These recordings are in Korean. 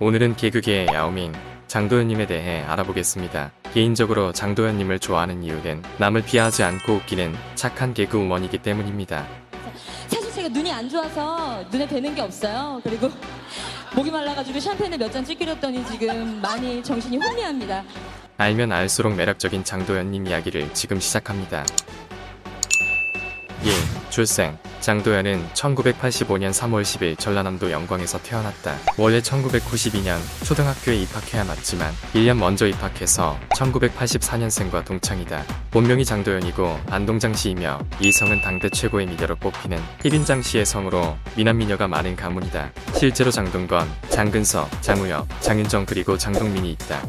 오늘은 개그계의 야오밍 장도연님에 대해 알아보겠습니다. 개인적으로 장도연님을 좋아하는 이유는 남을 비하하지 않고 웃기는 착한 개그 우먼이기 때문입니다. 사실 제가 눈이 안 좋아서 눈에 뵈는 게 없어요. 그리고 목이 말라가지고 샴페인을 몇 잔 찌그렸더니 지금 많이 정신이 혼미합니다. 알면 알수록 매력적인 장도연님 이야기를 지금 시작합니다. 1. 출생 장도연은 1985년 3월 10일 전라남도 영광에서 태어났다. 원래 1992년 초등학교에 입학해야 맞지만 1년 먼저 입학해서 1984년생과 동창이다. 본명이 장도연이고 안동장씨이며 이성은 당대 최고의 미녀로 뽑히는 희빈장씨의 성으로 미남미녀가 많은 가문이다. 실제로 장동건, 장근석, 장우혁, 장윤정 그리고 장동민이 있다.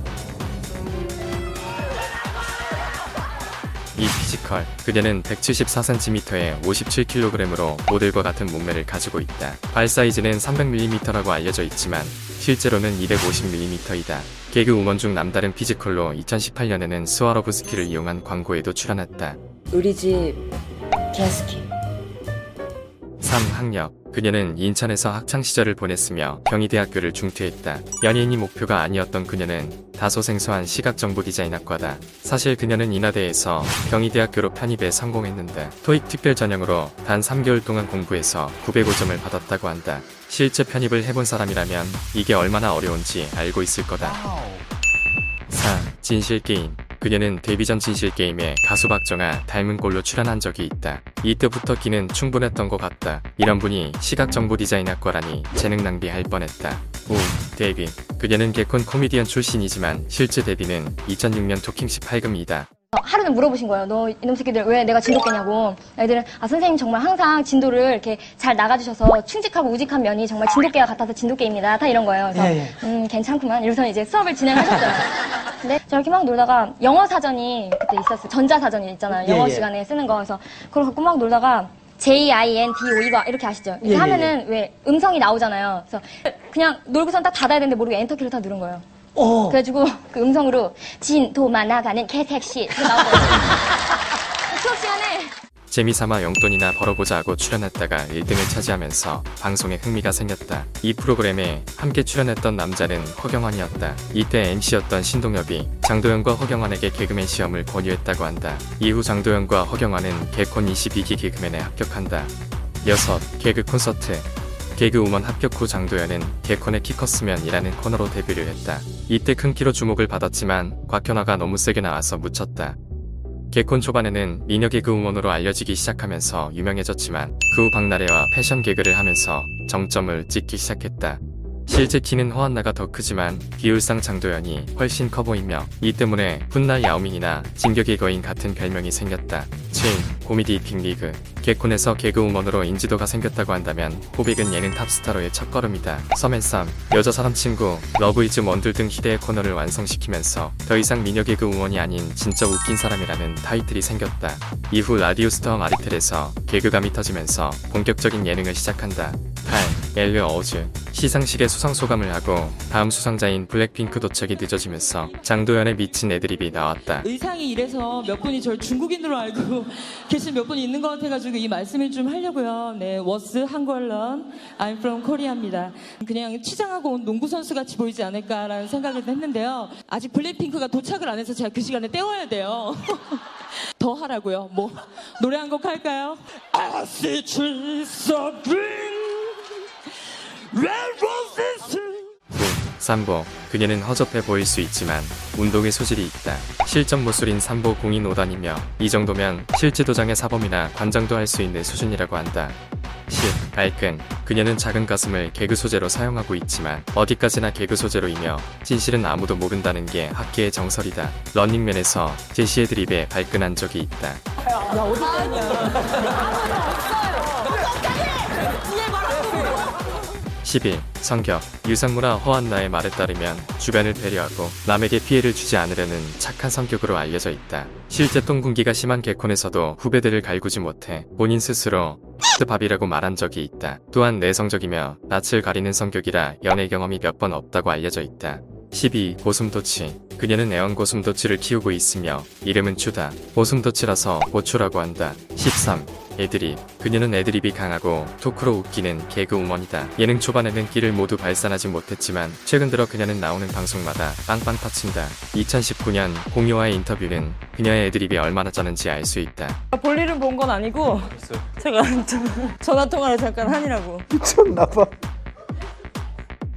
2. physical, 그녀는 174cm에 57kg으로 모델과 같은 몸매를 가지고 있다. 발 사이즈는 300mm라고 알려져 있지만 실제로는 250mm이다. 개그 우먼 중 남다른 physical로 2018년에는 스와로브스키를 이용한 광고에도 출연했다. 우리 집 개스키 3. 학력 그녀는 인천에서 학창시절을 보냈으며 경희대학교를 중퇴했다. 연예인이 목표가 아니었던 그녀는 다소 생소한 시각정보 디자인학과다. 사실 그녀는 인하대에서 경희대학교로 편입에 성공했는데 토익 특별 전형으로 단 3개월 동안 공부해서 905점을 받았다고 한다. 실제 편입을 해본 사람이라면 이게 얼마나 어려운지 알고 있을 거다. 4. 진실게임 그녀는 데뷔 전 진실 게임에 가수 박정아 닮은 꼴로 출연한 적이 있다. 이때부터 끼는 충분했던 것 같다. 이런 분이 시각정보 디자인학과라니 재능 낭비할 뻔했다. 5. 데뷔 그녀는 개콘 코미디언 출신이지만 실제 데뷔는 2006년 토킹 18금이다. 어, 하루는 물어보신 거예요. 너 이놈 새끼들 왜 내가 진도 깨냐고. 애들은 아 선생님 정말 항상 진도를 이렇게 잘 나가주셔서 충직하고 우직한 면이 정말 진도깨가 같아서 진도 깨입니다. 다 이런 거예요. 그래서 예, 예. 음 괜찮구만. 이러고서 이제 수업을 진행하셨어요. 근데 저렇게 막 놀다가 영어 사전이 그때 있었어요. 전자 사전이 있잖아요. 예, 영어 예. 시간에 쓰는 거. 그래서 그걸 갖고 막 놀다가 J I N D O 이거 이렇게 아시죠? 이렇게 예, 예, 하면은 왜 음성이 나오잖아요. 그래서 그냥 놀고선 딱 닫아야 되는데 모르게 엔터키를 다 누른 거예요. 어. 그래가지고 그 음성으로 진도만 나가는 개택시 이렇게 나오더라고요. 재미삼아 용돈이나 벌어보자 하고 출연했다가 1등을 차지하면서 방송에 흥미가 생겼다. 이 프로그램에 함께 출연했던 남자는 허경환이었다. 이때 MC였던 신동엽이 장도연과 허경환에게 개그맨 시험을 권유했다고 한다. 이후 장도연과 허경환은 개콘 22기 개그맨에 합격한다. 6. 개그 콘서트 개그 우먼 합격 후 장도연은 개콘의 키 컸으면 이라는 코너로 데뷔를 했다. 이때 큰 키로 주목을 받았지만 곽현화가 너무 세게 나와서 묻혔다. 개콘 초반에는 미녀 개그 우먼으로 알려지기 시작하면서 유명해졌지만 그 후 박나래와 패션 개그를 하면서 정점을 찍기 시작했다. 실제 키는 허안나가 더 크지만 비율상 장도연이 훨씬 커 보이며 이 때문에 훗날 야오밍이나 진격의 거인 같은 별명이 생겼다. 7. 코미디 빅리그 개콘에서 개그우먼으로 인지도가 생겼다고 한다면 코빅은 예능 탑스타로의 첫걸음이다. 썸앤쌈, 여자 사람 친구, Love is 뭔들 등 희대의 코너를 완성시키면서 더 이상 미녀 개그우먼이 아닌 진짜 웃긴 사람이라는 타이틀이 생겼다. 이후 라디오스타 마리텔에서 개그감이 터지면서 본격적인 예능을 시작한다. 8. 엘르 어워즈 시상식에 수상 소감을 하고 다음 수상자인 블랙핑크 도착이 늦어지면서 장도연의 미친 애드립이 나왔다. 의상이 이래서 몇 분이 저를 중국인으로 알고 계신 몇 분이 있는 것 같아가지고 이 말씀을 좀 하려고요. 네, 我是韩国人 I'm from Korea입니다. 그냥 치장하고 온 농구 선수 같이 보이지 않을까라는 생각을 했는데요. 아직 블랙핑크가 도착을 안 해서 제가 그 시간에 때워야 돼요. 더 하라고요. 뭐 노래 한 곡 할까요? I see trees of green, red roses. 삼보 그녀는 허접해 보일 수 있지만 운동의 소질이 있다. 실전 모술인 삼보 공인 5단이며 이 정도면 실제 도장의 사범이나 관장도 할 수 있는 수준이라고 한다. 10. 발끈 그녀는 작은 가슴을 개그 소재로 사용하고 있지만 어디까지나 개그 소재로이며 진실은 아무도 모른다는 게 학계의 정설이다. 런닝맨에서 제시의 드립에 발끈한 적이 있다. 11. 성격 유상무나 허한나의 말에 따르면 주변을 배려하고 남에게 피해를 주지 않으려는 착한 성격으로 알려져 있다. 실제 똥군기가 심한 개콘에서도 후배들을 갈구지 못해 본인 스스로 밥이라고 말한 적이 있다. 또한 내성적이며 낯을 가리는 성격이라 연애 경험이 몇 번 없다고 알려져 있다. 12. 고슴도치. 그녀는 애완 고슴도치를 키우고 있으며 이름은 추다. 고슴도치라서 고추라고 한다. 13. 애드립. 그녀는 애드립이 강하고 토크로 웃기는 개그 우먼이다. 예능 초반에는 끼를 모두 발산하지 못했지만 최근 들어 그녀는 나오는 방송마다 빵빵 터친다. 2019년 공유와의 인터뷰는 그녀의 애드립이 얼마나 짜는지 알 수 있다. 볼 일은 본 건 아니고 제가 전화 통화를 잠깐 하니라고.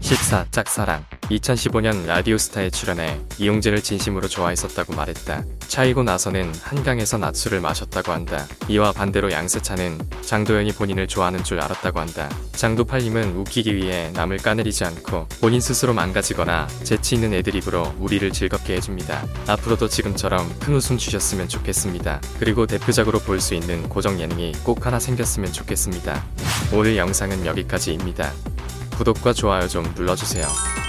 14. 짝사랑 2015년 라디오스타에 출연해 이용재를 진심으로 좋아했었다고 말했다. 차이고 나서는 한강에서 낮술을 마셨다고 한다. 이와 반대로 양세찬은 장도연이 본인을 좋아하는 줄 알았다고 한다. 장도팔님은 웃기기 위해 남을 까내리지 않고 본인 스스로 망가지거나 재치 있는 애드립으로 우리를 즐겁게 해줍니다. 앞으로도 지금처럼 큰 웃음 주셨으면 좋겠습니다. 그리고 대표적으로 볼 수 있는 고정 예능이 꼭 하나 생겼으면 좋겠습니다. 오늘 영상은 여기까지입니다. 구독과 좋아요 좀 눌러주세요.